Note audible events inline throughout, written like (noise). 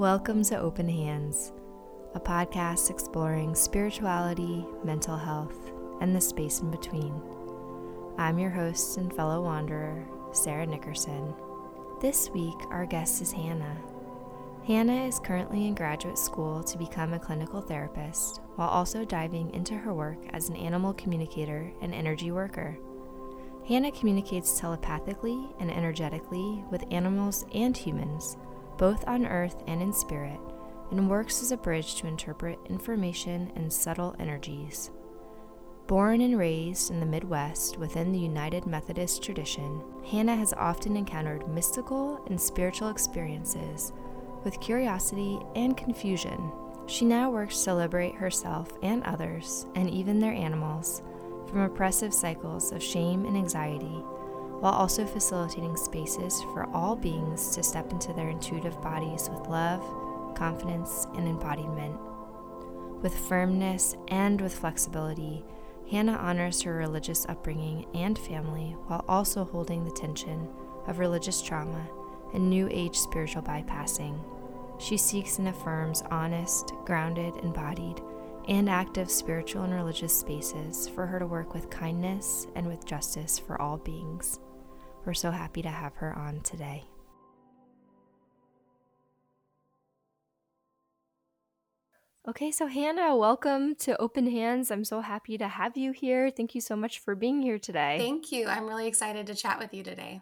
Welcome to Open Hands, a podcast exploring spirituality, mental health, and the space in between. I'm your host and fellow wanderer, Sarah Nickerson. This week, our guest is Hannah. Hannah is currently in graduate school to become a clinical therapist while also diving into her work as an animal communicator and energy worker. Hannah communicates telepathically and energetically with animals and humans, both on earth and in spirit, and works as a bridge to interpret information and subtle energies. Born and raised in the Midwest within the United Methodist tradition, Hannah has often encountered mystical and spiritual experiences with curiosity and confusion. She now works to liberate herself and others, and even their animals, from oppressive cycles of shame and anxiety, while also facilitating spaces for all beings to step into their intuitive bodies with love, confidence, and embodiment. With firmness and with flexibility, Hannah honors her religious upbringing and family while also holding the tension of religious trauma and New Age spiritual bypassing. She seeks and affirms honest, grounded, embodied, and active spiritual and religious spaces for her to work with kindness and with justice for all beings. We're so happy to have her on today. Okay, so Hannah, welcome to Open Hands. I'm so happy to have you here. Thank you so much for being here today. Thank you. I'm really excited to chat with you today.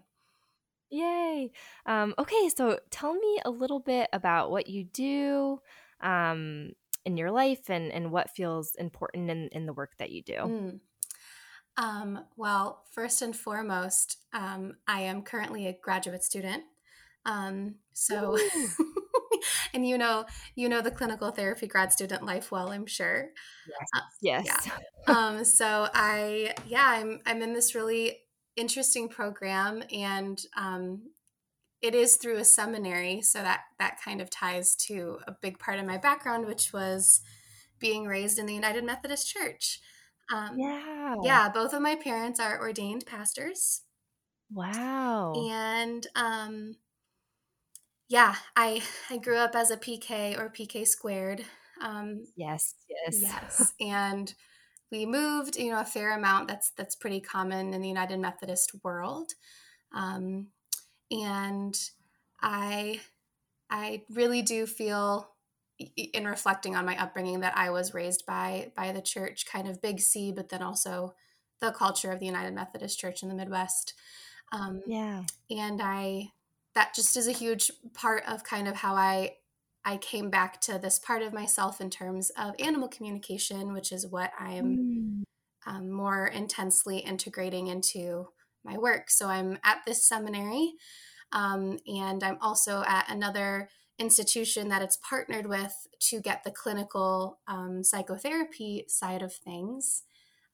Yay. Um, okay, so tell me a little bit about what you do um, in your life and, and what feels important in, in the work that you do. Mm. Um, well, first and foremost, um, I am currently a graduate student. Um, so, (laughs) and you know, you know the clinical therapy grad student life well, I'm sure. Yes. Uh, yes. Yeah. (laughs) um, so I, yeah, I'm, I'm in this really interesting program, and um, it is through a seminary, so that that kind of ties to a big part of my background, which was being raised in the United Methodist Church. Um, yeah, yeah. Both of my parents are ordained pastors. Wow. And um, yeah, I I grew up as a PK or PK squared. Um, yes, yes, yes, and we moved, you know, a fair amount. That's that's pretty common in the United Methodist world, um, and I I really do feel in reflecting on my upbringing that I was raised by by the church, kind of big C, but then also the culture of the United Methodist Church in the Midwest. Um, yeah, and I that just is a huge part of kind of how I I came back to this part of myself in terms of animal communication, which is what I'm mm. um, more intensely integrating into my work. So I'm at this seminary, um, and I'm also at another institution that it's partnered with to get the clinical um, psychotherapy side of things.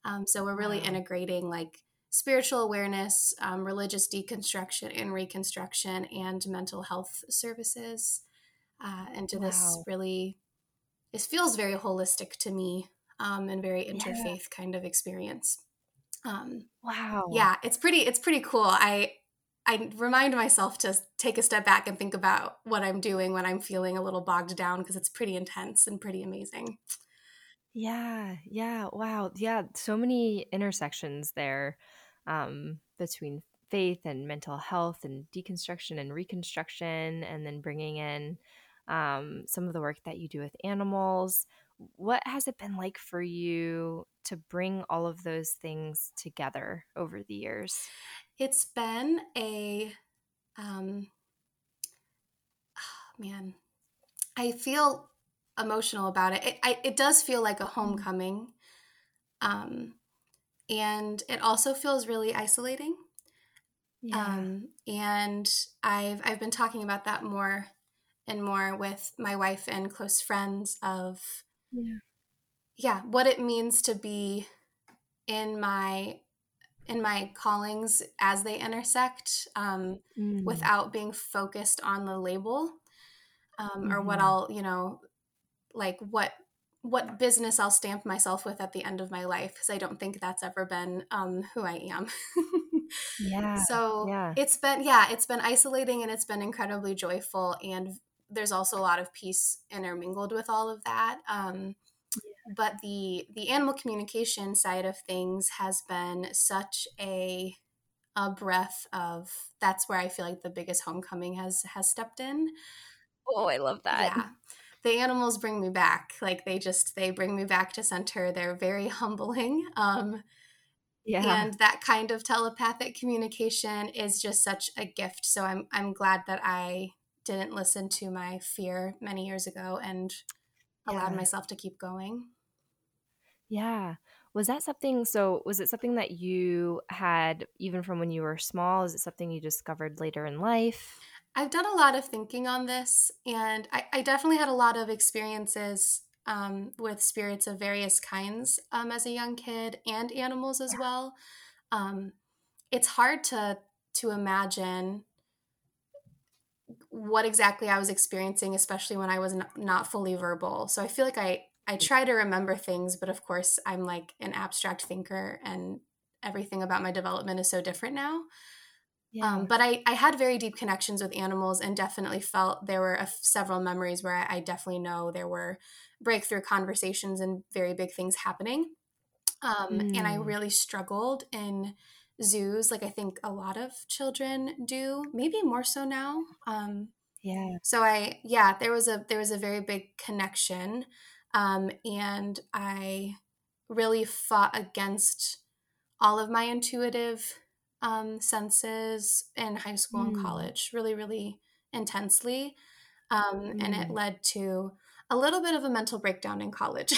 Um, so we're really wow. integrating like spiritual awareness, um, religious deconstruction and reconstruction, and mental health services uh, into wow. this really it feels very holistic to me um, and very interfaith yeah. kind of experience um, wow yeah it's pretty it's pretty cool i i remind myself to take a step back and think about what i'm doing when i'm feeling a little bogged down because it's pretty intense and pretty amazing yeah yeah wow yeah so many intersections there um, between faith and mental health and deconstruction and reconstruction and then bringing in um, some of the work that you do with animals. What has it been like for you to bring all of those things together over the years? It's been a, um, oh, man, I feel emotional about it. It, I, it does feel like a mm-hmm. homecoming. Um, and it also feels really isolating. Yeah. Um, and I've I've been talking about that more and more with my wife and close friends of yeah yeah what it means to be in my in my callings as they intersect um, mm. without being focused on the label um, or what mm-hmm. I'll you know like what what business I'll stamp myself with at the end of my life because I don't think that's ever been um, who I am. (laughs) yeah. So yeah. it's been yeah, it's been isolating and it's been incredibly joyful and there's also a lot of peace intermingled with all of that. Um. But the the animal communication side of things has been such a a breath of that's where I feel like the biggest homecoming has has stepped in. Oh, I love that. Yeah. The animals bring me back. Like they just they bring me back to center. They're very (laughs) humbling. Um yeah. And that kind of telepathic communication is just such a gift. So I'm I'm glad that I didn't listen to my fear many years ago and yeah. allowed myself to keep going. Yeah. Was that something so was it something that you had even from when you were small? Is it something you discovered later in life? I've done a lot of thinking on this and I, I definitely had a lot of experiences um, with spirits of various kinds um, as a young kid and animals as well. Um, it's hard to to imagine what exactly I was experiencing, especially when I was not fully verbal. So I feel like I I try to remember things, but of course I'm like an abstract thinker, and everything about my development is so different now. Yeah. Um, but I, I had very deep connections with animals and definitely felt there were a, several memories where I, I, definitely know there were breakthrough conversations and very big things happening. Um, mm. And I mm. really struggled in zoos, like I think a lot of children do, maybe more so now. Um, yeah. So I, yeah, there was a there was a very big connection, um, and I really fought against all of my intuitive um, senses in high school mm. and college really, really intensely. Um, mm. And it mm. led to a little bit of a mental breakdown in college.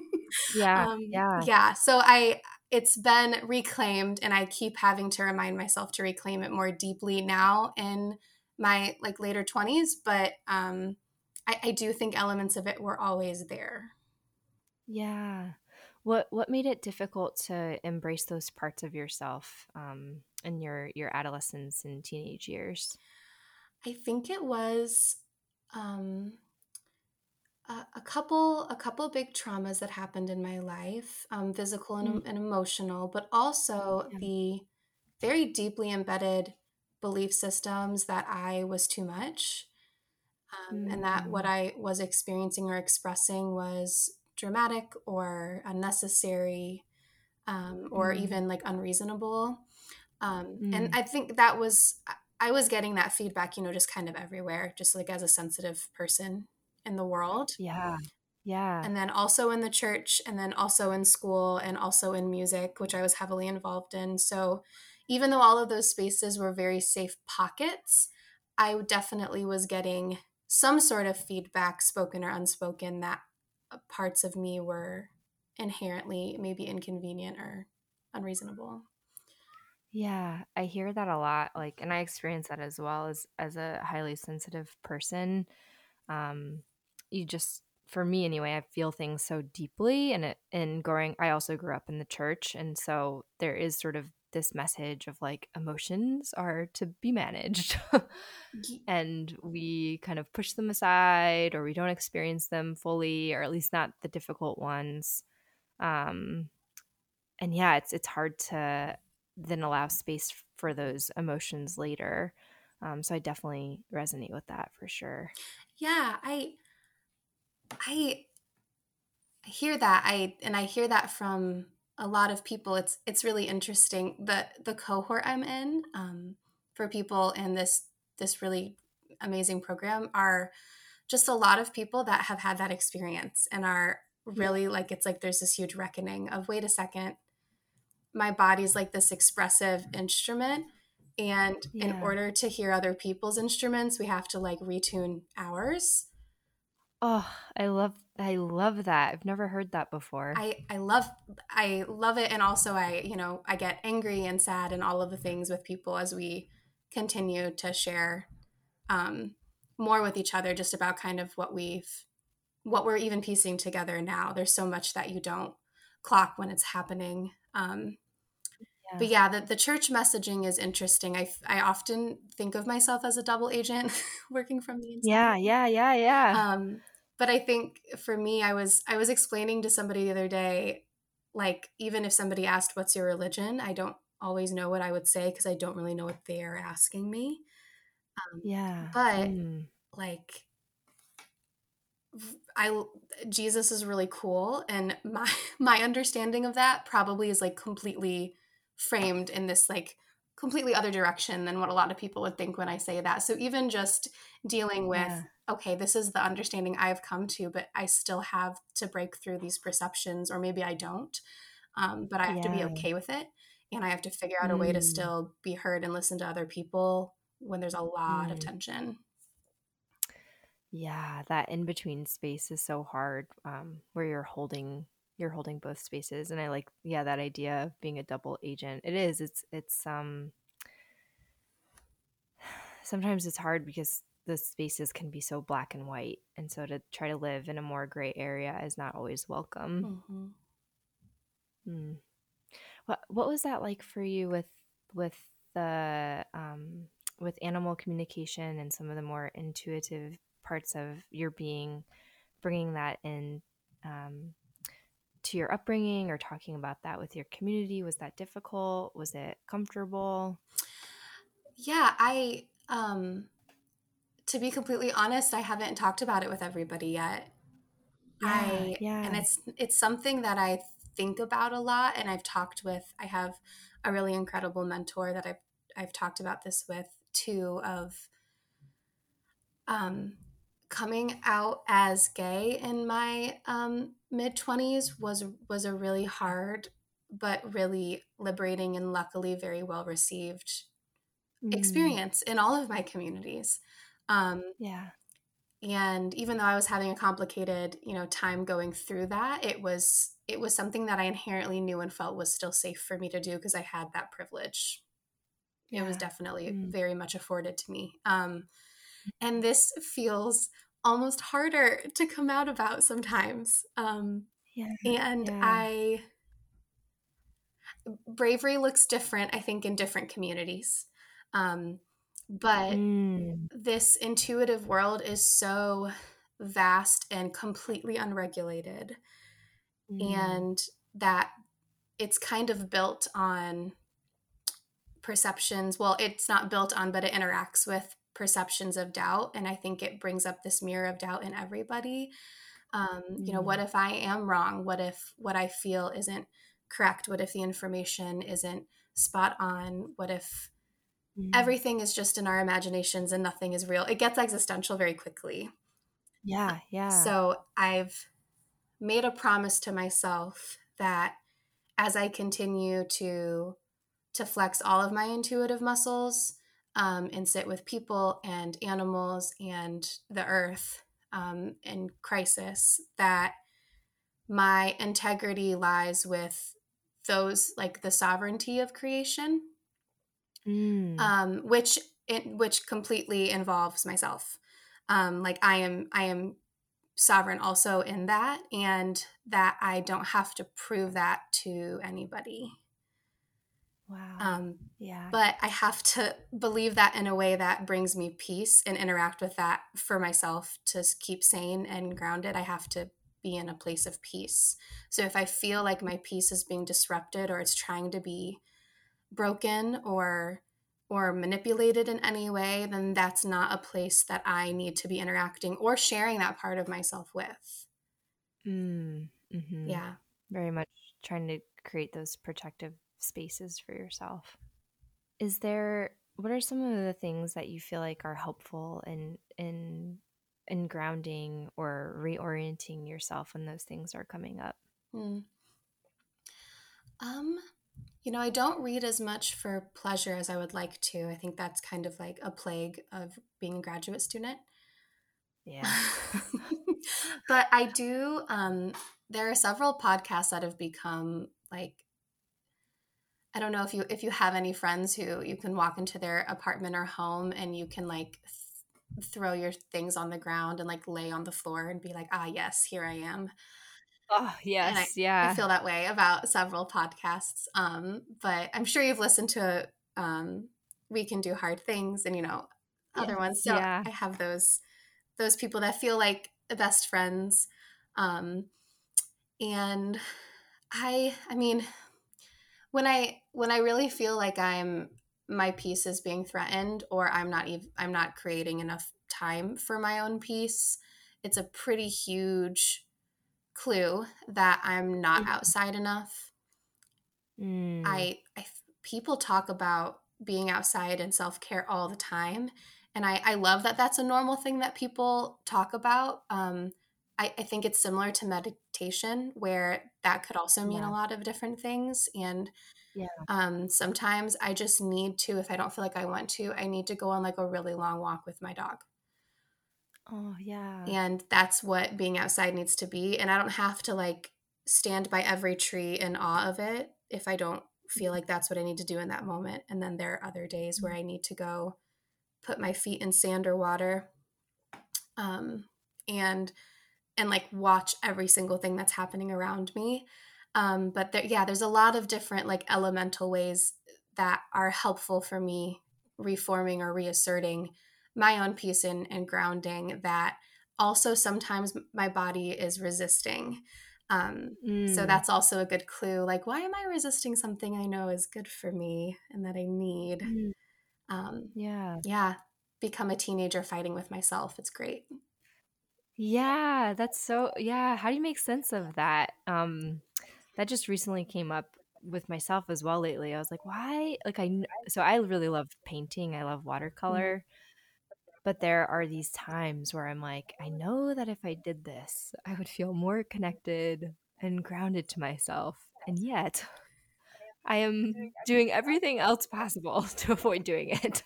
(laughs) yeah. Um, yeah. Yeah. So I, it's been reclaimed and I keep having to remind myself to reclaim it more deeply now in my like later 20s. But um, I, I do think elements of it were always there. Yeah. What what made it difficult to embrace those parts of yourself um, in your your adolescence and teenage years? I think it was um, a, a, couple a couple big traumas that happened in my life, um, physical and, mm-hmm. and, emotional, but also yeah. the very deeply embedded belief systems that I was too much. Um, mm-hmm. And that what mm. I was experiencing or expressing was dramatic or unnecessary um, or mm. even like unreasonable. Um, mm. And I think that was, I was getting that feedback, you know, just kind of everywhere, just like as a sensitive person in the world. Yeah. Yeah. And then also in the church, and then also in school, and also in music, which I was heavily involved in. So even though all of those spaces were very safe pockets, I definitely was getting some sort of feedback, spoken or unspoken, that uh, parts of me were inherently maybe inconvenient or unreasonable. Yeah, I hear that a lot. Like, and I experience that as well as as a highly sensitive person. Um, you just, for me anyway, I feel things so deeply, and it, and growing, I also grew up in the church, and so there is sort of this message of like emotions are to be managed. (laughs) And we kind of push them aside or we don't experience them fully or at least not the difficult ones. Um and yeah it's it's hard to then allow space for those emotions later. Um so i definitely resonate with that for sure. Yeah i i I hear that. I and i hear that from a lot of people it's it's really interesting the the cohort i'm in um, for people in this this really amazing program are just a lot of people that have had that experience and are really like it's like there's this huge reckoning of wait a second my body's like this expressive instrument and yeah. in order to hear other people's instruments we have to like retune ours Oh, I love I love that. I've never heard that before. I I love I love it and also I, you know, I get angry and sad and all of the things with people as we continue to share um more with each other just about kind of what we've what we're even piecing together now. There's so much that you don't clock when it's happening. Um yeah. But yeah, the, the church messaging is interesting. I, I often think of myself as a double agent (laughs) working from the inside. Yeah, yeah, yeah, yeah. Um, but i think for me i was i was explaining to somebody the other day like even if somebody asked what's your religion? I don't always know what i would say because i don't really know what they are asking me. Um, yeah. but mm. like I Jesus is really cool and my (laughs) my understanding of that probably is like completely framed in this like completely other direction than what a lot of people would think when I say that. So even just dealing with yeah. okay, this is the understanding I've come to, but I still have to break through these perceptions or maybe I don't. Um, but I have yeah. to be okay with it and I have to figure out a way to mm. still be heard and listen to other people when there's a lot mm. of tension. Yeah, that in between space is so hard um, where you're holding you're holding both spaces and I like yeah that idea of being a double agent. It is it's it's um sometimes it's hard because the spaces can be so black and white and so to try to live in a more gray area is not always welcome. Mm-hmm. Mm. What what was that like for you with with the um with animal communication and some of the more intuitive parts of your being, bringing that in um, to your upbringing or talking about that with your community? Was that difficult? Was it comfortable? Yeah, I, um, to be completely honest, I haven't talked about it with everybody yet. Yeah, I, yeah. And it's, it's something that I think about a lot and I've talked with, I have a really incredible mentor that I've, I've talked about this with too of, um, coming out as gay in my um, mid 20s was was a really hard but really liberating and luckily very well received mm. experience in all of my communities um, yeah and even though i was having a complicated you know time going through that it was it was something that i inherently knew and felt was still safe for me to do because i had that privilege yeah. it was definitely mm. very much afforded to me um, and this feels almost harder to come out about sometimes um, yeah, and yeah. i bravery looks different i think in different communities um, but mm. this intuitive world is so vast and completely unregulated mm. and that it's kind of built on perceptions well it's not built on but it interacts with perceptions of doubt and i think it brings up this mirror of doubt in everybody. Um, you know what mm. if i am wrong? What if what i feel isn't correct? What if the information isn't spot on? What if mm. everything is just in our imaginations and nothing is real? It gets existential very quickly. Yeah yeah. So i've made a promise to myself that as i continue to to flex all of my intuitive muscles um, and sit with people and animals and the earth um, in crisis, that my integrity lies with those like the sovereignty of creation, mm. um, which it, which completely involves myself. Um, like I am, I am sovereign also in that, and that I don't have to prove that to anybody. Wow. Um, yeah. But I have to believe that in a way that brings me peace and interact with that for myself to keep sane and grounded. I have to be in a place of peace. So if I feel like my peace is being disrupted or it's trying to be broken or or manipulated in any way, then that's not a place that I need to be interacting or sharing that part of myself with. Mm, mm-hmm. Yeah. Very much trying to create those protective spaces for yourself. Is there what are some of the things that you feel like are helpful in in in grounding or reorienting yourself when those things are coming up? Hmm. Um, you know, I don't read as much for pleasure as I would like to. I think that's kind of like a plague of being a graduate student. Yeah. (laughs) but I do um there are several podcasts that have become like I don't know if you if you have any friends who you can walk into their apartment or home and you can like th- throw your things on the ground and like lay on the floor and be like, ah, yes, here I am. Oh yes, I, yeah. I feel that way about several podcasts. Um, but I'm sure you've listened to um, "We Can Do Hard Things" and you know other yes, ones. So yeah. I have those those people that feel like best friends. Um, and I, I mean, when i when i really feel like i'm my peace is being threatened or i'm not even i'm not creating enough time for my own peace it's a pretty huge clue that I'm not Mhm. outside enough. Mm. I, I people talk about being outside and self-care all the time and I, I love that that's a normal thing that people talk about um, I, I think it's similar to meditation where that could also mean Yeah. a lot of different things and Yeah. um, sometimes i just need to if i don't feel like i want to i need to go on like a really long walk with my dog Oh yeah. and that's what being outside needs to be and i don't have to like stand by every tree in awe of it if i don't feel like that's what i need to do in that moment and then there are other days where i need to go put my feet in sand or water um, and and like watch every single thing that's happening around me um, but there, yeah there's a lot of different like elemental ways that are helpful for me reforming or reasserting my own peace and, and grounding that also sometimes my body is resisting um, so Mm. that's also a good clue like why am i resisting something i know is good for me and that i need Mm. um, Yeah. yeah become a teenager fighting with myself it's great Yeah, that's so yeah, how do you make sense of that? Um that just recently came up with myself as well lately. I was like, why? Like I so I really love painting. I love watercolor. But there are these times where I'm like, I know that if I did this, I would feel more connected and grounded to myself. And yet, I am doing everything else possible (laughs) to avoid doing it.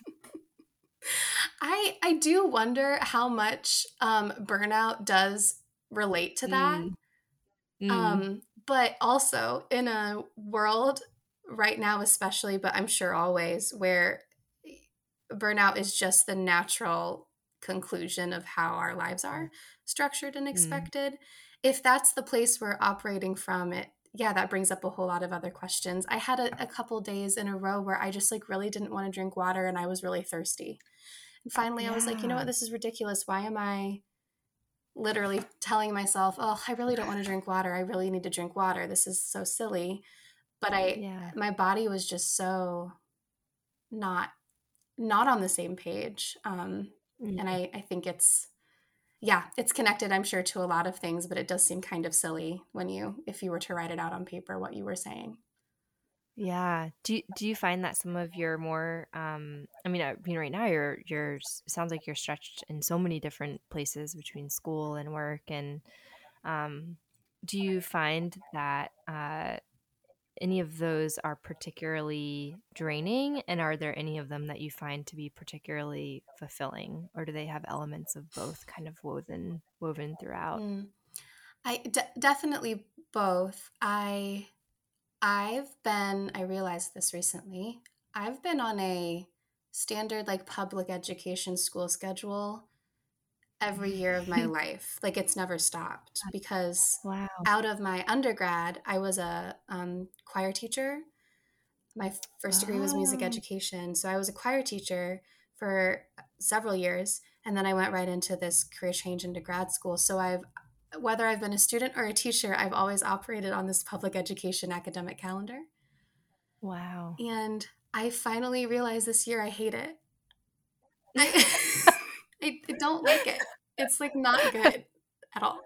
I i do wonder how much um, burnout does relate to that Mm. Mm. um, but also in a world right now especially but i'm sure always where burnout is just the natural conclusion of how our lives are structured and Mm. expected if that's the place we're operating from it yeah that brings up a whole lot of other questions i had a, a couple days in a row where i just like really didn't want to drink water and i was really thirsty and finally i was like you know what? This is ridiculous. Why am i literally telling myself oh i really don't want to drink water. I really need to drink water. This is so silly. But i yeah. my body was just so not not on the same page um Mm. and i i think it's yeah it's connected i'm sure to a lot of things but it does seem kind of silly when you if you were to write it out on paper what you were saying Yeah. Do do you find that some of your more um I mean I mean right now you're you're sounds like you're stretched in so many different places between school and work and um do you find that uh any of those are particularly draining and are there any of them that you find to be particularly fulfilling or do they have elements of both kind of woven woven throughout? Mm. Definitely both. I I've been I realized this recently. I've been on a standard like public education school schedule every year of my (laughs) life. Like it's never stopped because Wow. out of my undergrad, I was a um, choir teacher. My first degree was music Oh. education, so I was a choir teacher for several years, and then I went right into this career change into grad school. So I've whether I've been a student or a teacher, I've always operated on this public education academic calendar. Wow. And I finally realized this year I hate it. (laughs) (laughs) I, I, don't like it. It's like not good at all.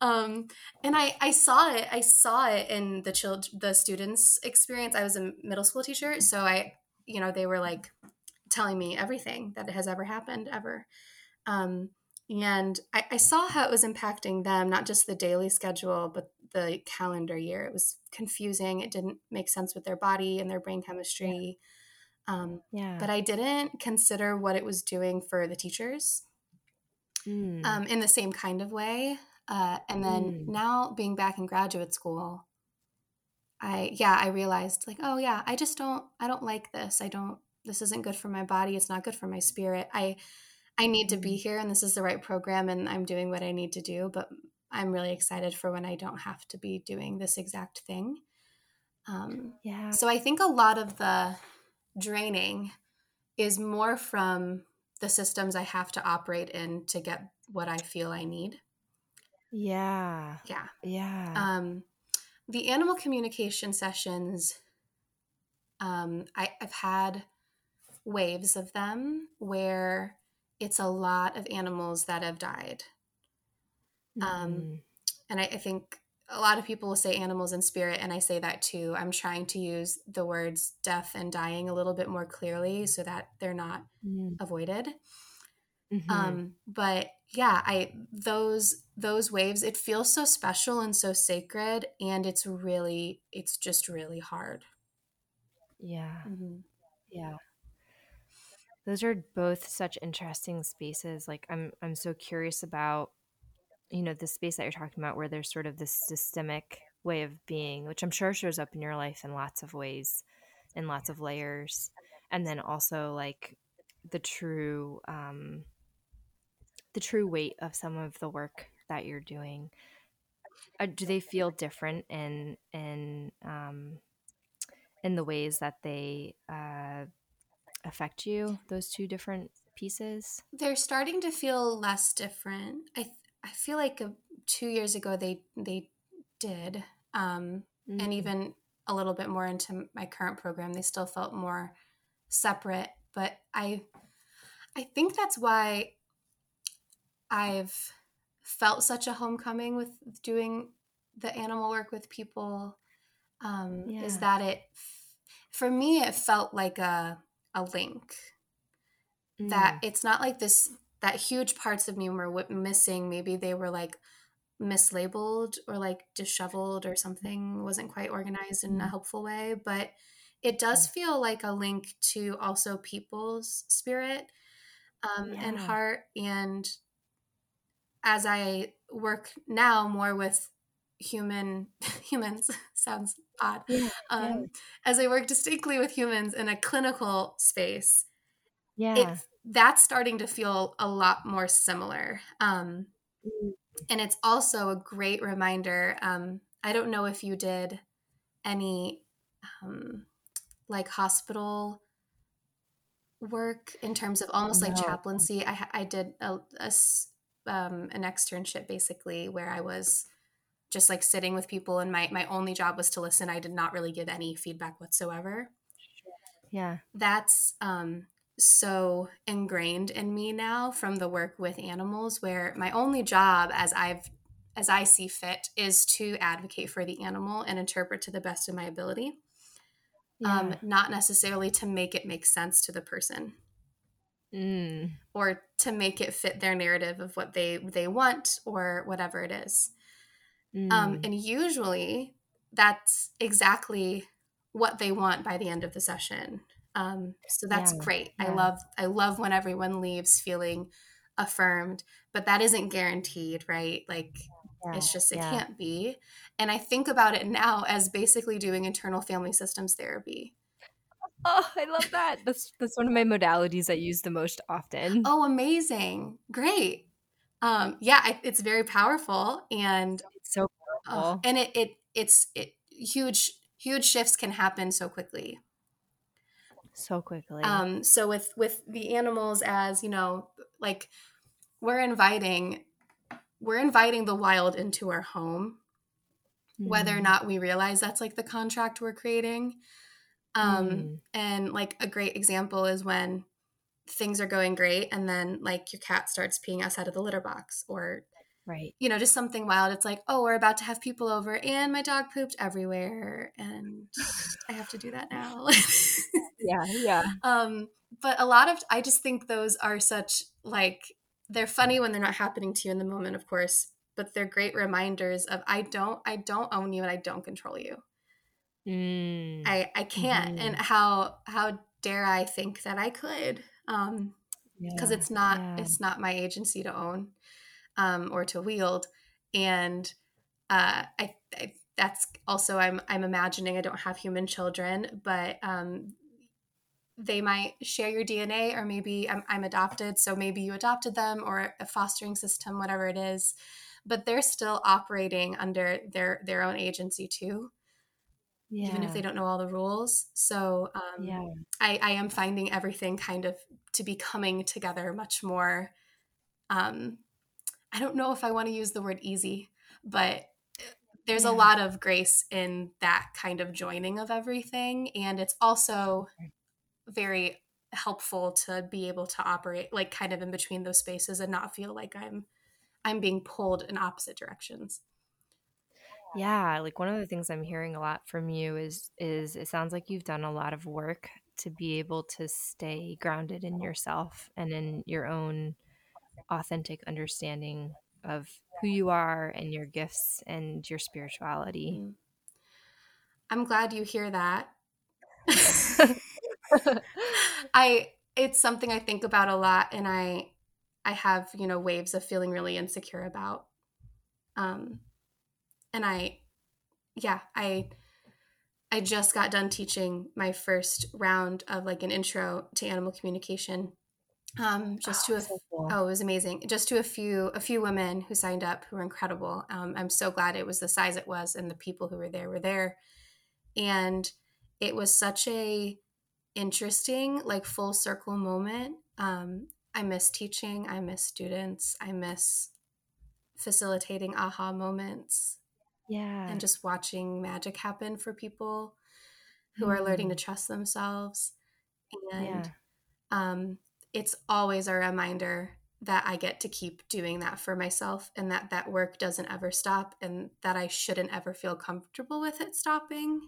Um, and I, I saw it. I saw it in the child, the students' experience. I was a middle school teacher, so I, you know, they were like telling me everything that has ever happened ever. Um, and I, I saw how it was impacting them, not just the daily schedule, but the calendar year. It was confusing. It didn't make sense with their body and their brain chemistry. Um, Yeah. but I didn't consider what it was doing for the teachers Mm. um, in the same kind of way. Uh, and then Mm. now being back in graduate school, I yeah I realized like oh yeah I just don't I don't like this I don't this isn't good for my body it's not good for my spirit I I need to be here and this is the right program and I'm doing what I need to do but I'm really excited for when I don't have to be doing this exact thing. Um, yeah. so I think a lot of the draining is more from the systems I have to operate in to get what I feel I need. Yeah. Yeah. Yeah. Um, the animal communication sessions, um, I, I've had waves of them where it's a lot of animals that have died. Um, mm-hmm. and I, I think a lot of people will say animals and spirit, and I say that too. I'm trying to use the words death and dying a little bit more clearly so that they're not mm-hmm. avoided. Mm-hmm. Um, but yeah, I those those waves, it feels so special and so sacred, and it's really, it's just really hard. Yeah, mm-hmm. yeah. Those are both such interesting spaces. Like I'm, I'm so curious about you know the space that you're talking about where there's sort of this systemic way of being which i'm sure shows up in your life in lots of ways in lots of layers and then also like the true um the true weight of some of the work that you're doing uh, do they feel different in in um in the ways that they uh affect you those two different pieces they're starting to feel less different i I feel like a, two years ago they they did, um, mm-hmm. and even a little bit more into my current program, they still felt more separate. But I I think that's why I've felt such a homecoming with doing the animal work with people. Um, yeah. Is that it? For me, it felt like a a link. Mm. That it's not like this that huge parts of me were missing. Maybe they were like mislabeled or like disheveled or something wasn't quite organized in a mm-hmm. helpful way. But it does feel like a link to also people's spirit um, yeah. and heart. And as I work now more with human (laughs) humans (laughs) sounds odd yeah, um, yeah. as i work distinctly with humans in a clinical space yeah it that's starting to feel a lot more similar. Um, mm. and it's also a great reminder. Um, I don't know if you did any um, like hospital work in terms of almost no. like chaplaincy. I, I did a, a um, an externship basically where I was just like sitting with people and my, my only job was to listen. I did not really give any feedback whatsoever. Yeah. That's um so ingrained in me now from the work with animals where my only job as I've as I see fit is to advocate for the animal and interpret to the best of my ability. Yeah. Um, not necessarily to make it make sense to the person. Mm. Or to make it fit their narrative of what they they want or whatever it is. Um, mm. Um, and usually that's exactly what they want by the end of the session um, so that's yeah, great. Yeah. I love I love when everyone leaves feeling affirmed, but that isn't guaranteed, right? Like yeah, it's just it can't be. And I think about it now as basically doing internal family systems therapy. Oh, I love that. That's that's one of my modalities I use the most often. Oh, amazing. Great. Um, yeah, it's very powerful and it's so powerful. Uh, and it it it's it huge huge shifts can happen so quickly so quickly um so with with the animals as you know like we're inviting we're inviting the wild into our home mm. whether or mm-hmm. not we realize that's like the contract we're creating um mm. and like a great example is when things are going great and then like your cat starts peeing outside of the litter box or right. you know just something wild. It's like oh we're about to have people over and my dog pooped everywhere and i have to do that now. (laughs) Yeah yeah. Um but a lot of i just think those are such like they're funny when they're not happening to you in the moment of course but they're great reminders of i don't i don't own you and i don't control you. Mm. i i can't mm-hmm. and how how dare i think that i could um because yeah, it's not yeah. it's not my agency to own um, or to wield. And uh, I, I, that's also I'm I'm imagining I don't have human children, but um, they might share your DNA, or maybe I'm, I'm adopted, so maybe you adopted them, or a fostering system, whatever it is. But they're still operating under their their own agency too. Yeah. even if they don't know all the rules. So um, yeah. I, I am finding everything kind of to be coming together much more um, I don't know if I want to use the word easy, but there's yeah. a lot of grace in that kind of joining of everything. And it's also very helpful to be able to operate like kind of in between those spaces and not feel like I'm I'm being pulled in opposite directions. Yeah, like one of the things I'm hearing a lot from you is is it sounds like you've done a lot of work to be able to stay grounded in yourself and in your own authentic understanding of who you are and your gifts and your spirituality. Mm. I'm glad you hear that. (laughs) I it's something I think about a lot and I I have, you know, waves of feeling really insecure about. Um and I yeah, I I just got done teaching my first round of like an intro to animal communication. Um, just oh, to a, so cool. oh, it was amazing. Just to a few a few women who signed up who were incredible. Um, I'm so glad it was the size it was, and the people who were there were there, and it was such a interesting like full circle moment. Um, I miss teaching. I miss students. I miss facilitating aha moments yeah and just watching magic happen for people who mm. are learning to mm. trust themselves and yeah. um, it's always a reminder that i get to keep doing that for myself and that that work doesn't ever stop and that i shouldn't ever feel comfortable with it stopping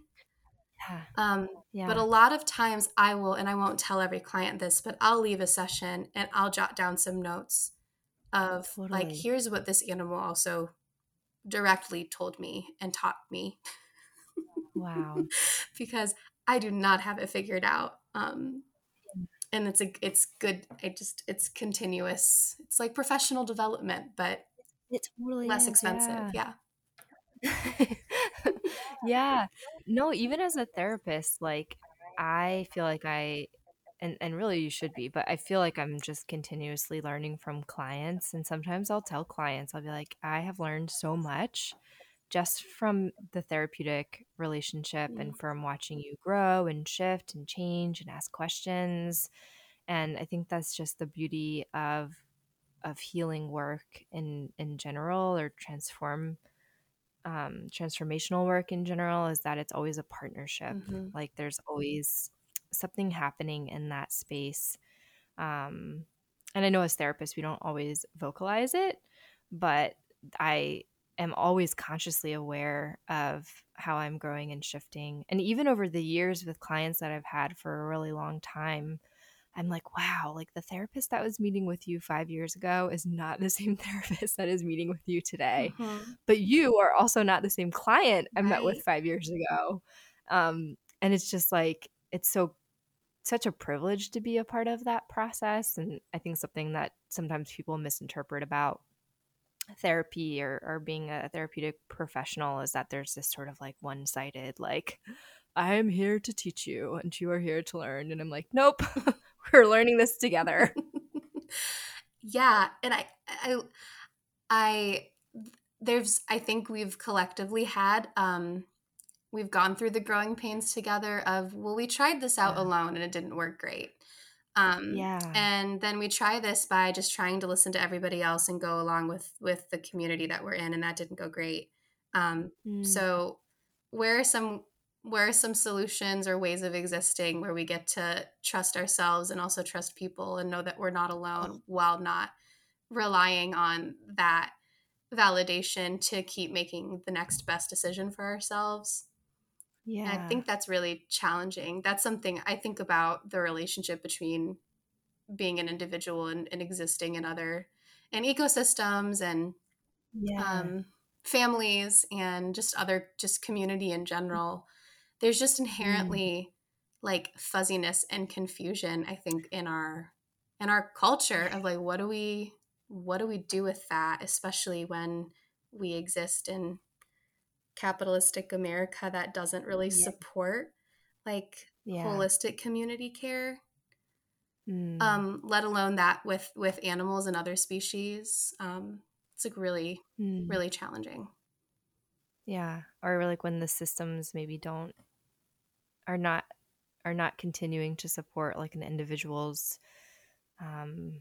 yeah. Um, yeah. But a lot of times I will, and I won't tell every client this, but I'll leave a session and I'll jot down some notes of totally. like, here's what this animal also directly told me and taught me. Wow. (laughs) because I do not have it figured out. Um, and it's a it's good. I just it's continuous. It's like professional development, but it's totally less is, expensive. Yeah. yeah. (laughs) yeah. No, even as a therapist, like I feel like I and and really you should be but i feel like i'm just continuously learning from clients and sometimes i'll tell clients i'll be like i have learned so much just from the therapeutic relationship and mm. from watching you grow and shift and change and ask questions and i think that's just the beauty of of healing work in in general or transform um, transformational work in general is that it's always a partnership mm-hmm. like there's always something happening in that space. Um, and I know as therapists, we don't always vocalize it, but I am always consciously aware of how I'm growing and shifting. And even over the years with clients that I've had for a really long time, I'm like, wow, like the therapist that was meeting with you five years ago is not the (laughs) same therapist that is meeting with you today. Mm-hmm. But you are also not the same client I right. met with five years ago. Um, and it's just like, it's so such a privilege to be a part of that process and i think something that sometimes people misinterpret about therapy or, or being a therapeutic professional is that there's this sort of like one-sided like i am here to teach you and you are here to learn and i'm like nope (laughs) we're learning this together. (laughs) Yeah and i i i there's i think we've collectively had um we've gone through the growing pains together of well we tried this out yeah. alone and it didn't work great. Um, yeah. and then we try this by just trying to listen to everybody else and go along with with the community that we're in and that didn't go great. Um, mm. so where are some where are some solutions or ways of existing where we get to trust ourselves and also trust people and know that we're not alone while not relying on that validation to keep making the next best decision for ourselves yeah. And I think that's really challenging. That's something I think about the relationship between being an individual and, and existing in other and ecosystems and yeah. um, families and just other just community in general. There's just inherently mm. like fuzziness and confusion, I think, in our in our culture of like what do we what do we do with that, especially when we exist in capitalistic America that doesn't really yeah. support like yeah. holistic community care. Mm. Um, let alone that with with animals and other species. Um, it's like really, mm. really challenging. Yeah. Or like when the systems maybe don't are not are not continuing to support like an individual's um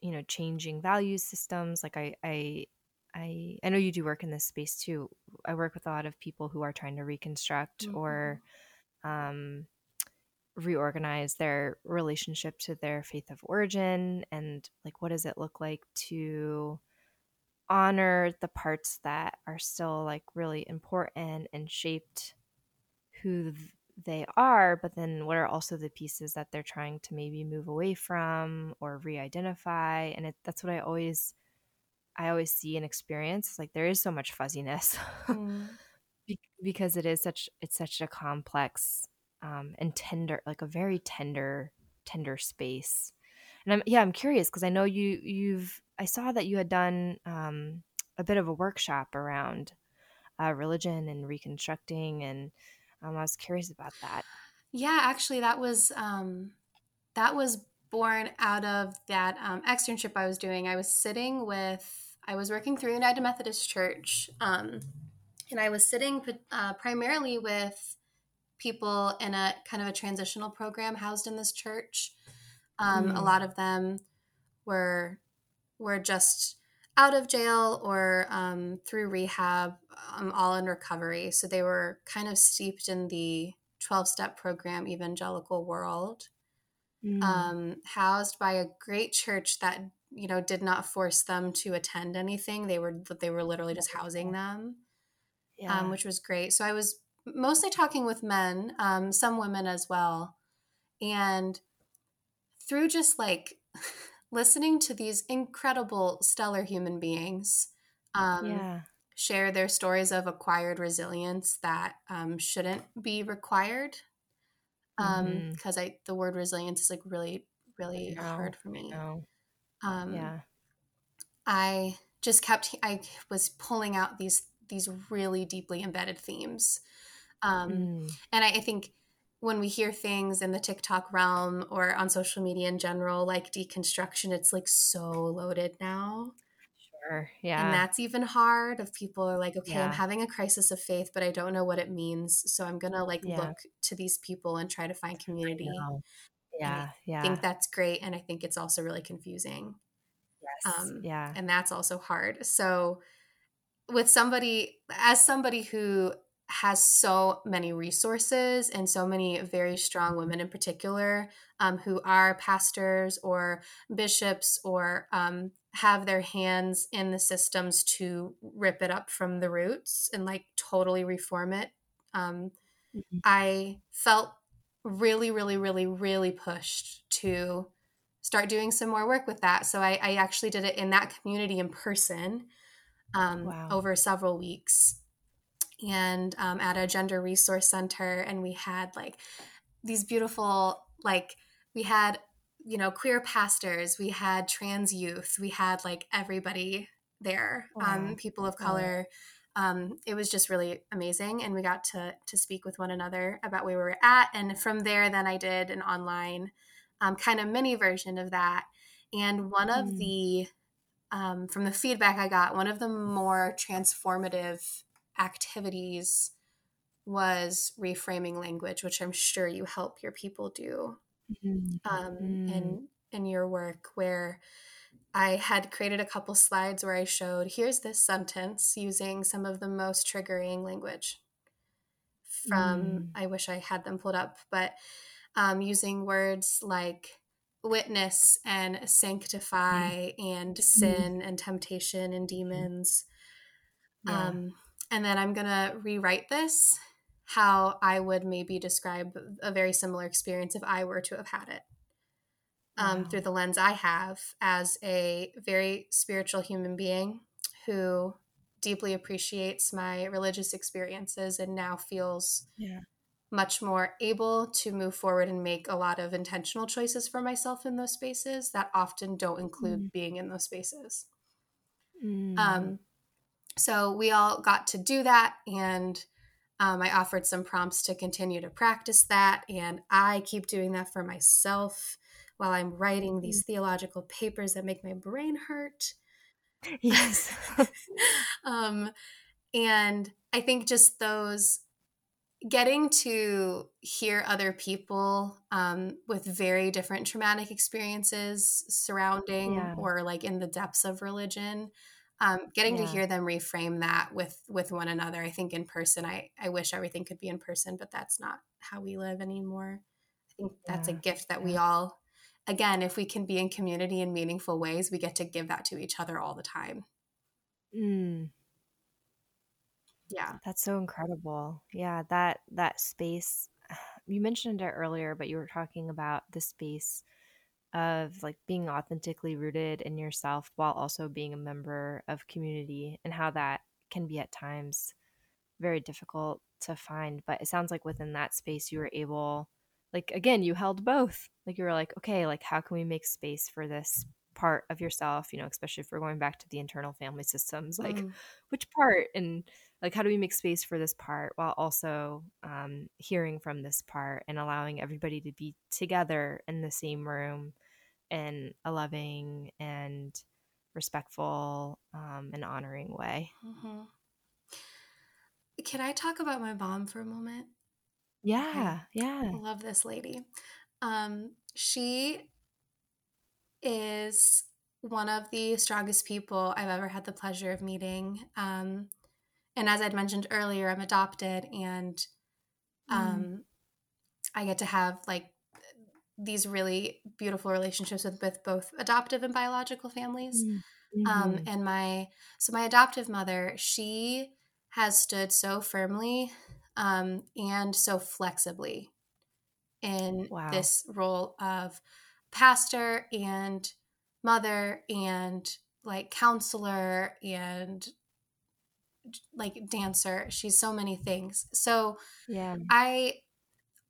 you know changing value systems like i i I I know you do work in this space too. I work with a lot of people who are trying to reconstruct mm-hmm. or um, reorganize their relationship to their faith of origin and like what does it look like to honor the parts that are still like really important and shaped who they are, but then what are also the pieces that they're trying to maybe move away from or re-identify? And it, that's what I always, I always see and experience. Like there is so much fuzziness mm. (laughs) because it is such, it's such a complex um, and tender, like a very tender, tender space. And I'm, yeah, I'm curious because I know you, you've, I saw that you had done um, a bit of a workshop around uh, religion and reconstructing and um, I was curious about that. Yeah, actually, that was um, that was born out of that um, externship I was doing. I was sitting with, I was working through United Methodist Church, um, and I was sitting uh, primarily with people in a kind of a transitional program housed in this church. Um, mm. A lot of them were were just out of jail or um, through rehab, um, all in recovery. So they were kind of steeped in the 12 step program evangelical world, mm. um, housed by a great church that you know did not force them to attend anything they were they were literally just housing them um, which was great so i was mostly talking with men um, some women as well and through just like (laughs) listening to these incredible, stellar human beings um, yeah. share their stories of acquired resilience that um, shouldn't be required. Because um, mm-hmm. I, the word resilience is like really, really hard for me. Um, yeah, I just kept. I was pulling out these these really deeply embedded themes, um, mm. and I, I think when we hear things in the TikTok realm or on social media in general, like deconstruction, it's like so loaded now. Sure. Yeah. And that's even hard if people are like, okay, yeah. I'm having a crisis of faith, but I don't know what it means. So I'm going to like yeah. look to these people and try to find community. Yeah. Yeah. I think that's great. And I think it's also really confusing. Yes. Um, yeah. And that's also hard. So with somebody, as somebody who has so many resources and so many very strong women in particular um, who are pastors or bishops or um, have their hands in the systems to rip it up from the roots and like totally reform it. Um, mm-hmm. I felt really, really, really, really pushed to start doing some more work with that. So I, I actually did it in that community in person um, wow. over several weeks and um, at a gender resource center and we had like these beautiful like we had you know queer pastors we had trans youth we had like everybody there um, wow. um, people of color um, it was just really amazing and we got to to speak with one another about where we were at and from there then i did an online um, kind of mini version of that and one of mm. the um, from the feedback i got one of the more transformative activities was reframing language, which I'm sure you help your people do mm-hmm. um, in mm. in your work. Where I had created a couple slides where I showed here's this sentence using some of the most triggering language from. Mm. I wish I had them pulled up, but um, using words like witness and sanctify mm. and mm. sin and temptation and demons. Yeah. Um, and then I'm going to rewrite this how I would maybe describe a very similar experience if I were to have had it. Um, wow. Through the lens I have as a very spiritual human being who deeply appreciates my religious experiences and now feels yeah. much more able to move forward and make a lot of intentional choices for myself in those spaces that often don't include mm. being in those spaces. Mm. Um, so we all got to do that. And um, I offered some prompts to continue to practice that. And I keep doing that for myself while I'm writing these mm-hmm. theological papers that make my brain hurt. (laughs) Yes. (laughs) um, and I think just those getting to hear other people um, with very different traumatic experiences surrounding yeah. or like in the depths of religion um, getting yeah. to hear them reframe that with with one another i think in person i i wish everything could be in person but that's not how we live anymore i think that's yeah. a gift that we all again if we can be in community in meaningful ways we get to give that to each other all the time Mm. Yeah. That's so incredible. Yeah, that that space (sighs) you mentioned it earlier, but you were talking about the space of like being authentically rooted in yourself while also being a member of community and how that can be at times very difficult to find. But it sounds like within that space you were able like again, you held both. Like you were like, okay, like how can we make space for this part of yourself, you know, especially if we're going back to the internal family systems, like Mm. which part and like how do we make space for this part while also um, hearing from this part and allowing everybody to be together in the same room in a loving and respectful um, and honoring way. hmm Can I talk about my mom for a moment? Yeah, yeah. I love this lady. Um, she is one of the strongest people I've ever had the pleasure of meeting. Um, and as I'd mentioned earlier, I'm adopted and um, Mm. I get to have like these really beautiful relationships with, with both adoptive and biological families. Mm. Um, Mhm. and my so my adoptive mother, she has stood so firmly um, and so flexibly in Wow. this role of pastor and mother and like counselor and like dancer. She's so many things. So Yeah. I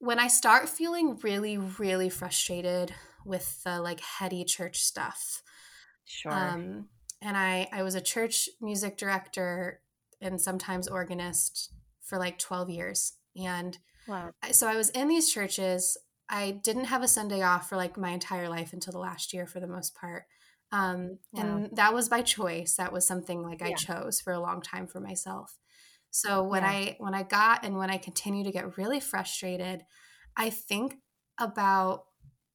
when I start feeling really, really frustrated with the like heady church stuff, Sure. um, and I I was a church music director and sometimes organist for like 12 years. And wow. So I was in these churches. I didn't have a Sunday off for like my entire life until the last year for the most part. Um, Wow. and that was by choice. That was something like I chose for a long time for myself. So when Yeah. I when I got and when I continue to get really frustrated, I think about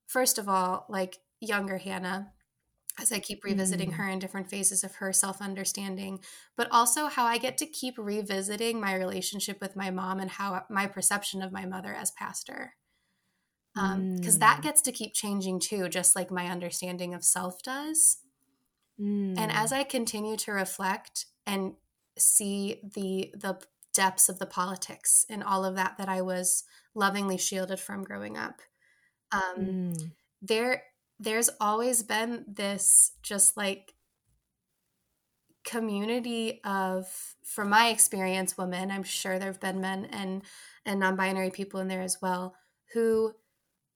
first of all like younger Hannah as I keep revisiting Mm. her in different phases of her self understanding, but also how I get to keep revisiting my relationship with my mom and how my perception of my mother as pastor. Because that Mm. gets to keep changing too, just like my understanding of self does. Mm. And as I continue to reflect and see the the depths of the politics and all of that that I was lovingly shielded from growing up, um, Mm. there there's always been this just like community of from my experience women i'm sure there have been men and and non-binary people in there as well who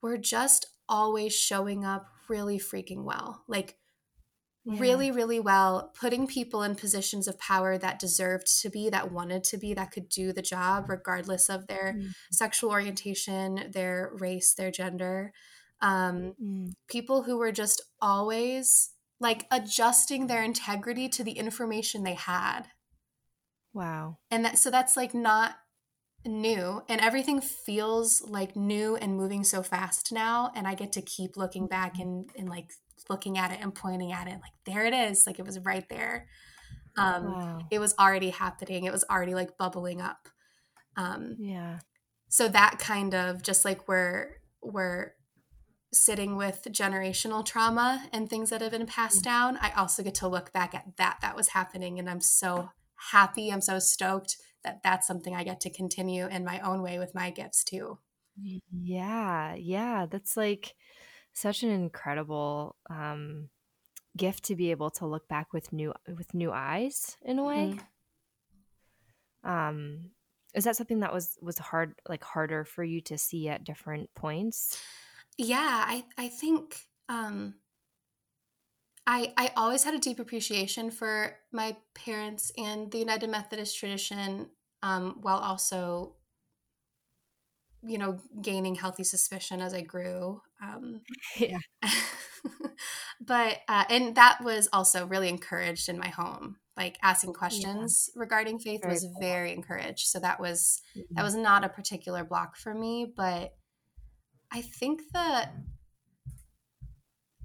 were just always showing up really freaking well like Yeah. really really well putting people in positions of power that deserved to be that wanted to be that could do the job regardless of their Mm. sexual orientation their race their gender um, Mm. people who were just always like adjusting their integrity to the information they had Wow. and that so that's like not new and everything feels like new and moving so fast now and i get to keep looking back and, and like looking at it and pointing at it like there it is like it was right there um Wow. it was already happening it was already like bubbling up um Yeah. so that kind of just like we're we're sitting with generational trauma and things that have been passed down i also get to look back at that that was happening and i'm so happy i'm so stoked that that's something i get to continue in my own way with my gifts too Yeah. Yeah. That's like such an incredible um, gift to be able to look back with new with new eyes in a way. Mhm. Um, is that something that was was hard like harder for you to see at different points? Yeah i i think um I, I always had a deep appreciation for my parents and the United Methodist tradition, um, while also, you know, gaining healthy suspicion as I grew. Um, (laughs) Yeah. (laughs) but uh, and that was also really encouraged in my home. Like asking questions regarding faith Very was cool. very encouraged. So that was that Mhm. was not a particular block for me. But I think that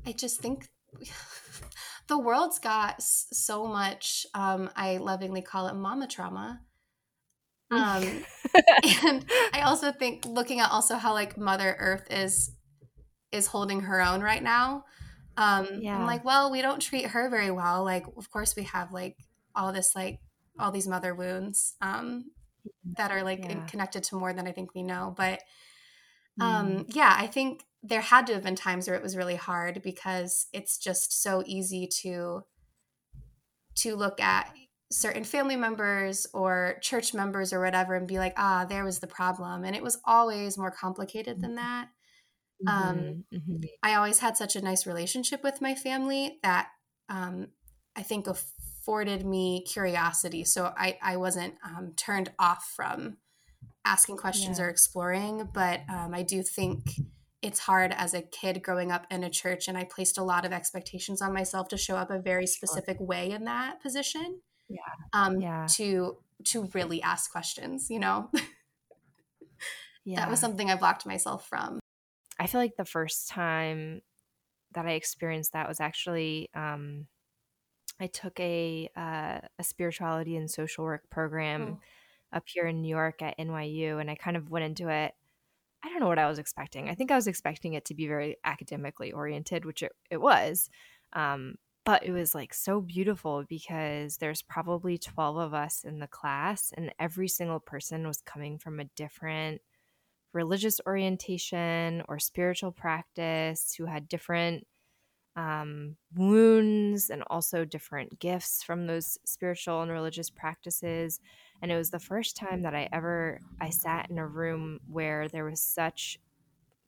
I just think (laughs) the world's got so much. Um, I lovingly call it mama trauma. Um, (laughs) and I also think looking at also how like Mother Earth is is holding her own right now. Um, Yeah. I'm like, well, we don't treat her very well. Like, of course we have like all this like all these mother wounds um, that are like yeah. connected to more than I think we know. But um, mm. yeah, I think there had to have been times where it was really hard because it's just so easy to to look at certain family members or church members or whatever and be like ah there was the problem and it was always more complicated than that um, mm-hmm. Mm-hmm. i always had such a nice relationship with my family that um, i think afforded me curiosity so i, I wasn't um, turned off from asking questions yeah. or exploring but um, i do think it's hard as a kid growing up in a church and i placed a lot of expectations on myself to show up a very specific way in that position yeah um yeah. to to really ask questions you know yeah (laughs) that was something i blocked myself from i feel like the first time that i experienced that was actually um i took a uh, a spirituality and social work program mm. Up here in new york at nyu and i kind of went into it I don't know what I was expecting. I think I was expecting it to be very academically oriented, which it, it was. Um, but it was like so beautiful because there's probably 12 of us in the class, and every single person was coming from a different religious orientation or spiritual practice who had different um, wounds and also different gifts from those spiritual and religious practices and it was the first time that i ever i sat in a room where there was such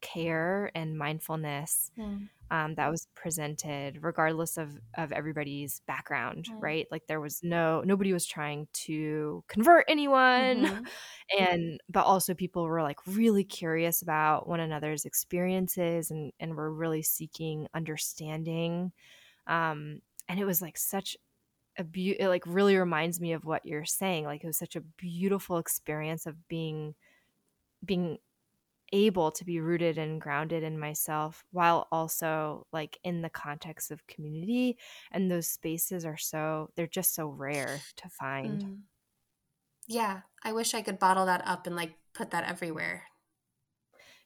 care and mindfulness mm. um, that was presented regardless of of everybody's background mm. right like there was no nobody was trying to convert anyone mm-hmm. (laughs) and but also people were like really curious about one another's experiences and and were really seeking understanding um and it was like such a be- it like really reminds me of what you're saying like it was such a beautiful experience of being being able to be rooted and grounded in myself while also like in the context of community and those spaces are so they're just so rare to find. Mm. yeah i wish i could bottle that up and like put that everywhere.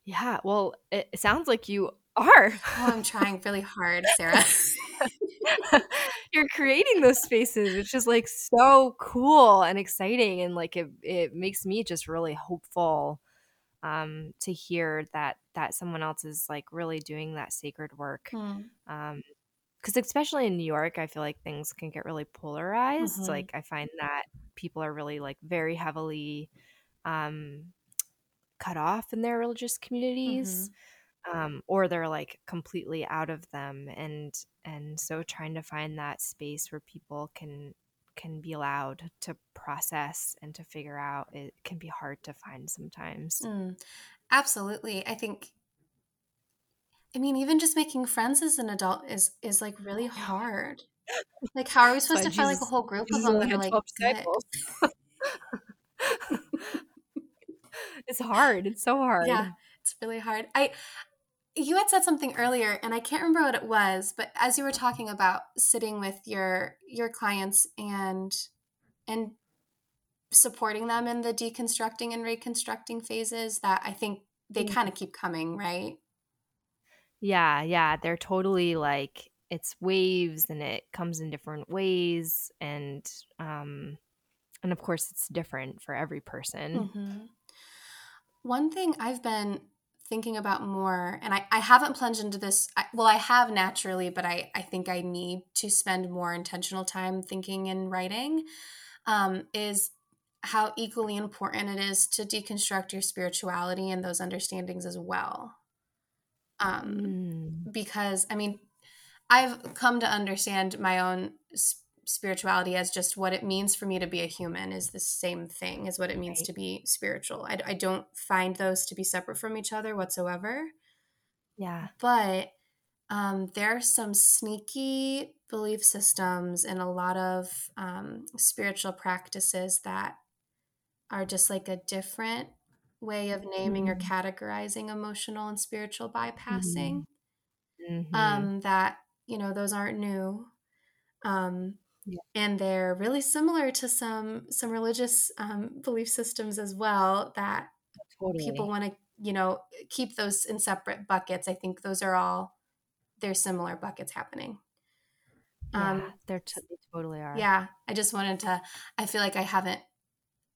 Yeah well it, sounds like you are. Oh, i'm trying really hard sarah. (laughs) You're creating those spaces which is like so cool and exciting and like it, it makes me just really hopeful um, to hear that that someone else is like really doing that sacred work mm. um, because especially in New York, I feel like things can get really polarized. Mm-hmm. Like I find that people are really like very heavily um, cut off in their religious communities. Mm-hmm um, or they're like completely out of them and and so trying to find that space where people can can be allowed to process and to figure out it can be hard to find sometimes. Mm, absolutely i think i mean even just making friends as an adult is is like really hard. Like how are we supposed to find like a whole group of them that are like (laughs) it's hard it's so hard. Yeah it's really hard. I you had said something earlier and i can't remember what it was but as you were talking about sitting with your your clients and and supporting them in the deconstructing and reconstructing phases that i think they mm-hmm. kind of keep coming right yeah yeah they're totally like it's waves and it comes in different ways and um and of course it's different for every person mm-hmm. one thing i've been thinking about more and I, I haven't plunged into this I, well i have naturally but I, I think i need to spend more intentional time thinking and writing um, is how equally important it is to deconstruct your spirituality and those understandings as well um, mm. because i mean i've come to understand my own spirituality as just what it means for me to be a human is the same thing as what it means right. to be spiritual. I, I don't find those to be separate from each other whatsoever. Yeah. But um, there are some sneaky belief systems and a lot of um, spiritual practices that are just like a different way of naming mm-hmm. or categorizing emotional and spiritual bypassing. Mm-hmm. mm-hmm. Um, that, you know, those aren't new. Um, yeah. and they're really similar to some some religious um, belief systems as well that totally. people want to you know keep those in separate buckets i think those are all they're similar buckets happening Yeah, um, they're t- they totally are. Yeah, I just wanted to. I feel like I haven't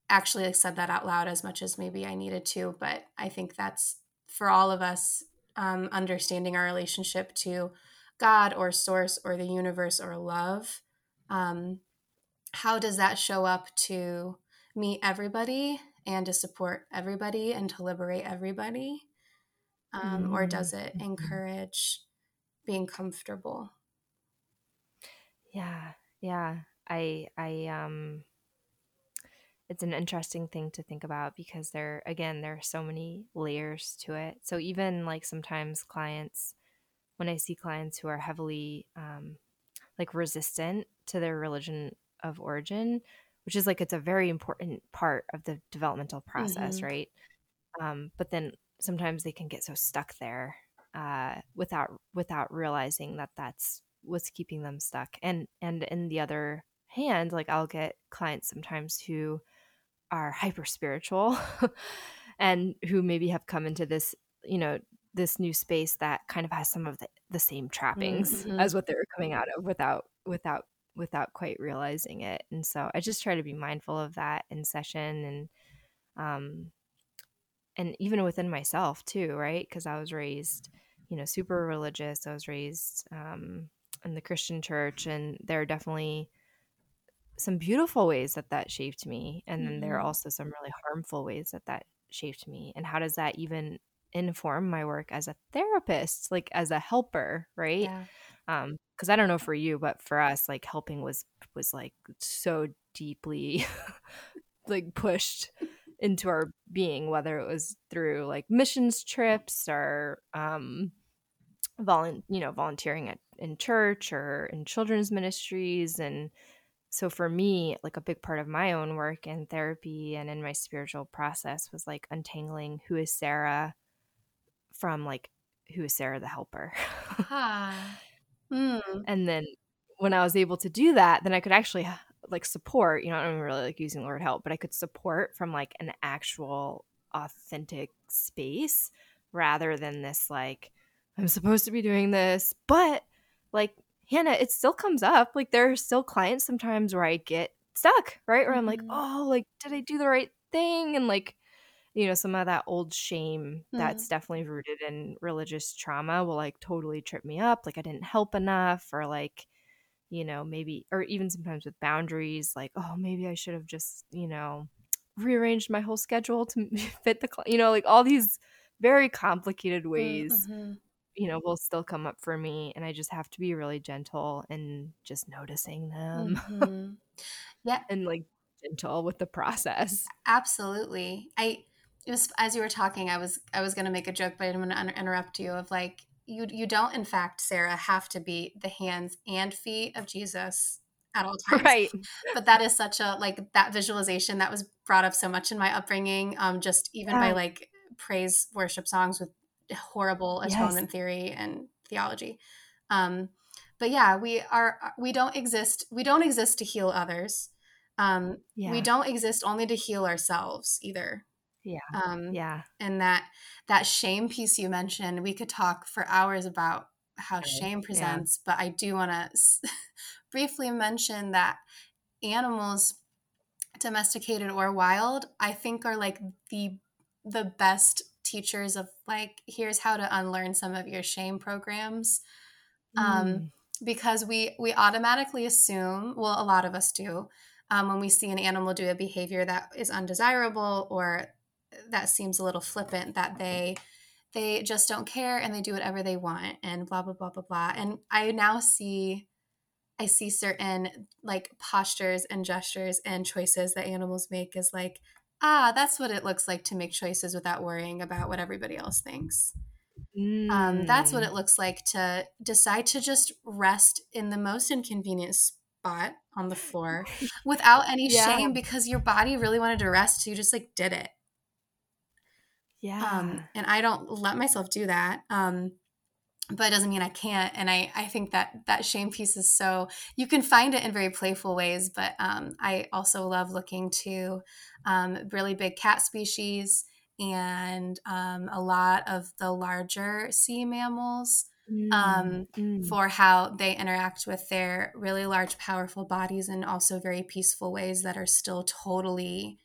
actually said that out loud as much as maybe I needed to, but I think that's for all of us um, understanding our relationship to God or Source or the universe or love. Um, how does that show up to meet everybody and to support everybody and to liberate everybody? Um, mm-hmm. Or does it mm-hmm. encourage being comfortable? Yeah, yeah. I, I, um, it's an interesting thing to think about because there, again, there are so many layers to it. So even like sometimes clients, when I see clients who are heavily, um, like resistant to their religion of origin, which is like it's a very important part of the developmental process, mm-hmm. right? Um, but then sometimes they can get so stuck there uh, without without realizing that that's what's keeping them stuck. And and in the other hand, like I'll get clients sometimes who are hyper spiritual (laughs) and who maybe have come into this, you know, this new space that kind of has some of the, the same trappings mm-hmm. as what they were coming out of without without without quite realizing it. And so I just try to be mindful of that in session and um and even within myself too, right? Because I was raised, you know, super religious. I was raised um in the Christian church and there are definitely some beautiful ways that that shaped me and then there are mm-hmm. also some really harmful ways that that shaped me and how does that even inform my work as a therapist like as a helper right yeah. um because i don't know for you but for us like helping was was like so deeply (laughs) like pushed into our being whether it was through like missions trips or um volun you know volunteering at in church or in children's ministries and so for me like a big part of my own work and therapy and in my spiritual process was like untangling who is sarah from like who is sarah the helper huh. (laughs) mm. and then when i was able to do that then i could actually like support you know i don't really like using lord help but i could support from like an actual authentic space rather than this like i'm supposed to be doing this but like Hannah, it still comes up. Like there are still clients sometimes where I get stuck, right? Where I'm like, mm-hmm. oh, like, did I do the right thing? And like, you know, some of that old shame mm-hmm. that's definitely rooted in religious trauma will like totally trip me up. Like I didn't help enough, or like, you know, maybe, or even sometimes with boundaries, like, oh, maybe I should have just, you know, rearranged my whole schedule to (laughs) fit the, cl-, you know, like all these very complicated ways mm-hmm you know, will still come up for me. And I just have to be really gentle and just noticing them. Mm-hmm. (laughs) Yeah. and like gentle with the process. Absolutely. I, it was, as you were talking, I was, I was going to make a joke, but I didn't want to interrupt you of like, you, you don't, in fact, Sarah, have to be the hands and feet of Jesus at all times. Right. But that is such a, like that visualization that was brought up so much in my upbringing. Um, just even yeah. by like praise worship songs with horrible atonement yes. theory and theology. Um, but yeah, we are we don't exist we don't exist to heal others. Um, yeah. We don't exist only to heal ourselves either. Yeah. Um, yeah. And that that shame piece you mentioned, we could talk for hours about how okay. shame presents, yeah. but I do want to (laughs) briefly mention that animals domesticated or wild, I think are like the the best teachers of like here's how to unlearn some of your shame programs um, mm. um, because we we automatically assume well a lot of us do um, when we see an animal do a behavior that is undesirable or that seems a little flippant that they they just don't care and they do whatever they want and blah blah blah blah blah and i now see i see certain like postures and gestures and choices that animals make as like ah, that's what it looks like to make choices without worrying about what everybody else thinks. Mm. Um, that's what mm. it looks like to decide to just rest in the most inconvenient spot on the floor (laughs) without any yeah. shame because your body really wanted to rest. So you just like did it. Yeah. Um, and I don't let myself do that. Um, but it doesn't mean I can't. And I, I think that that shame piece is so, you can find it in very playful ways, but um, I also love looking to um, really big cat species and um, a lot of the larger sea mammals um, mm. for how they interact with their really large, powerful bodies and also very peaceful ways that are still totally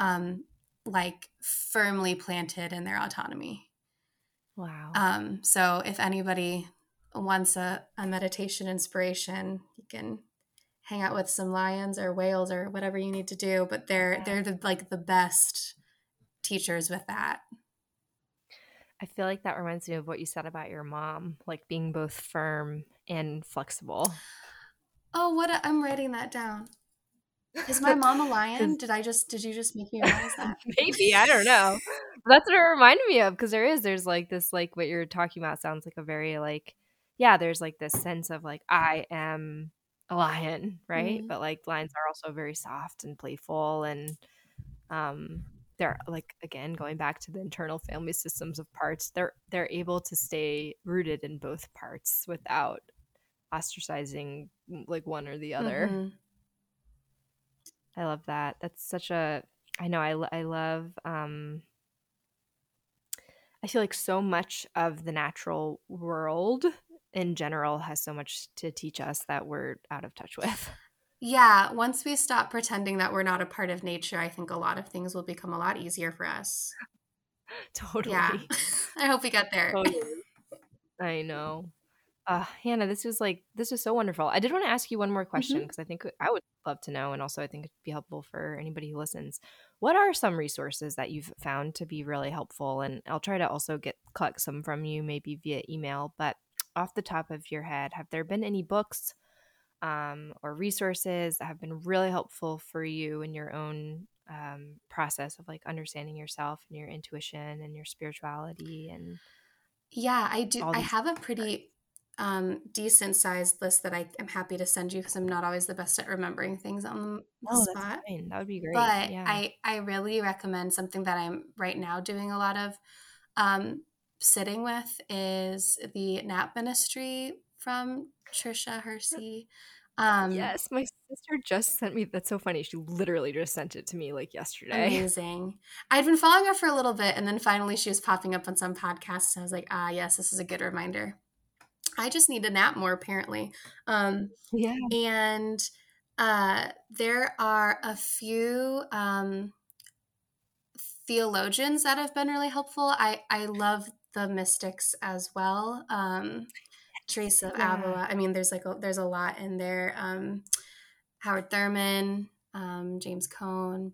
um, like firmly planted in their autonomy. Wow. Um, so if anybody wants a, a meditation inspiration, you can hang out with some lions or whales or whatever you need to do. But they're they're the, like the best teachers with that. I feel like that reminds me of what you said about your mom, like being both firm and flexible. Oh, what i am writing that down. Is my mom a lion? Did I just did you just make me realize that? (laughs) Maybe, I don't know. That's what it reminded me of because there is there's like this like what you're talking about sounds like a very like yeah, there's like this sense of like I am a lion, right? Mm-hmm. But like lions are also very soft and playful and um they're like again going back to the internal family systems of parts they're they're able to stay rooted in both parts without ostracizing like one or the other mm-hmm. I love that that's such a i know i, I love um i feel like so much of the natural world in general has so much to teach us that we're out of touch with (laughs) yeah, once we stop pretending that we're not a part of nature, I think a lot of things will become a lot easier for us. (laughs) Totally. Yeah. (laughs) I hope we get there. Totally. I know. Uh, Hannah, this was like this was so wonderful. I did want to ask you one more question because mm-hmm. I think I would love to know, and also I think it'd be helpful for anybody who listens. What are some resources that you've found to be really helpful? And I'll try to also get collect some from you, maybe via email. But off the top of your head, have there been any books um, or resources that have been really helpful for you in your own um, process of like understanding yourself and your intuition and your spirituality and yeah i do i have a pretty um, decent sized list that I am happy to send you because I'm not always the best at remembering things on the oh, spot. That would be great. But yeah. I, I really recommend something that I'm right now doing a lot of um, sitting with is the Nap Ministry from Tricia Hersey. Um, yes, my sister just sent me. That's so funny. She literally just sent it to me like yesterday. Amazing. I'd been following her for a little bit, and then finally she was popping up on some podcasts. I was like, ah, yes, this is a good reminder. I just need to nap more, apparently. Um, yeah. And uh, there are a few um, theologians that have been really helpful. I I love the mystics as well. Um, Teresa of yeah. Avila. I mean, there's like a, there's a lot in there. Um, Howard Thurman, um, James Cone,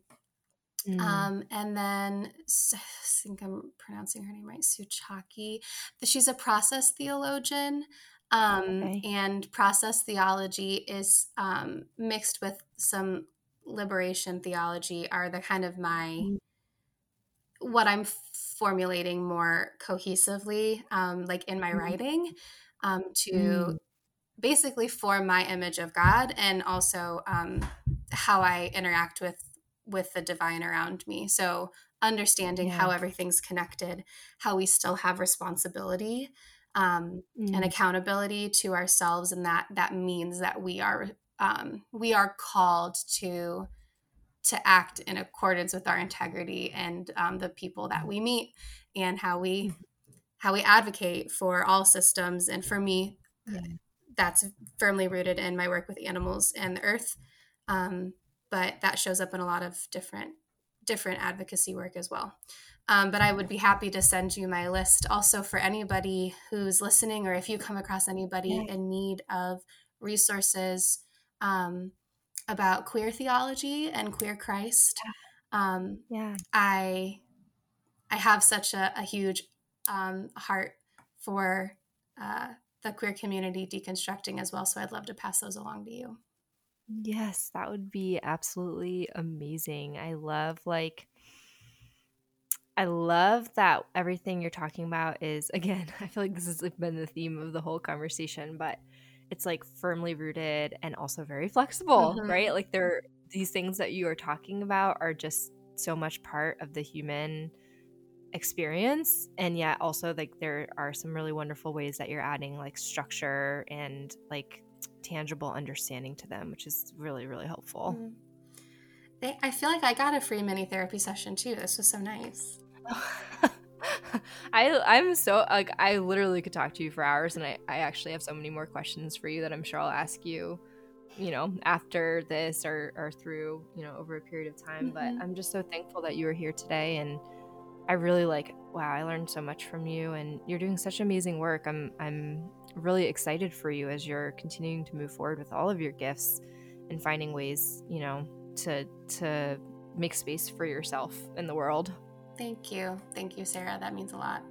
mm. um, and then I think I'm pronouncing her name right, Suchocki. She's a process theologian. Um, okay. And process theology is um, mixed with some liberation theology, are the kind of my mm. what I'm formulating more cohesively, um, like in my mm. writing um, to mm. basically form my image of God and also um, how I interact with with the divine around me. So understanding yeah. how everything's connected, how we still have responsibility um, mm. and accountability to ourselves, and that that means that we are um, we are called to to act in accordance with our integrity and um, the people that we meet and how we mm-hmm how we advocate for all systems. And for me, yeah. that's firmly rooted in my work with animals and the earth. Um, but that shows up in a lot of different different advocacy work as well. Um, but I would be happy to send you my list also for anybody who's listening, or if you come across anybody in need of resources um, about queer theology and queer Christ. Um, yeah, I I have such a, a huge um, heart for uh, the queer community deconstructing as well. So I'd love to pass those along to you. Yes, that would be absolutely amazing. I love like I love that everything you're talking about is (laughs) again, I feel like this has been the theme of the whole conversation, but it's like firmly rooted and also very flexible, mm-hmm. right? Like there these things that you are talking about are just so much part of the human experience and yet also like there are some really wonderful ways that you're adding like structure and like tangible understanding to them which is really really helpful mm. they, i feel like i got a free mini therapy session too this was so nice (laughs) I I'm so like I literally could talk to you for hours and I, I actually have so many more questions for you that I'm sure I'll ask you, you know, after this or or through, you know, over a period of time. Mm-hmm. But I'm just so thankful that you were here today and I really like wow, I learned so much from you and you're doing such amazing work. I'm I'm really excited for you as you're continuing to move forward with all of your gifts and finding ways, you know, to to make space for yourself in the world. Thank you. Thank you, Sarah. That means a lot.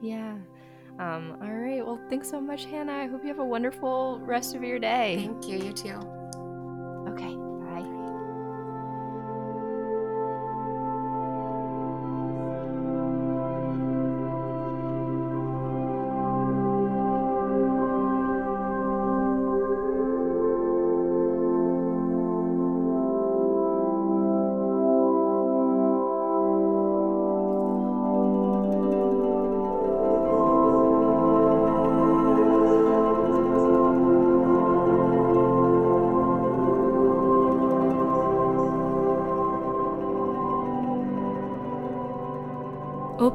Yeah. Um, all right. Well, thanks so much, Hannah. I hope you have a wonderful rest of your day. Thank you. You too.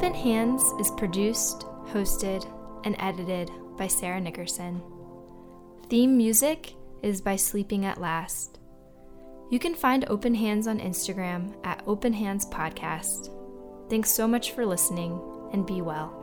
Open Hands is produced, hosted, and edited by Sarah Nickerson. Theme music is by Sleeping at Last. You can find Open Hands on Instagram at Open Hands Podcast. Thanks so much for listening and be well.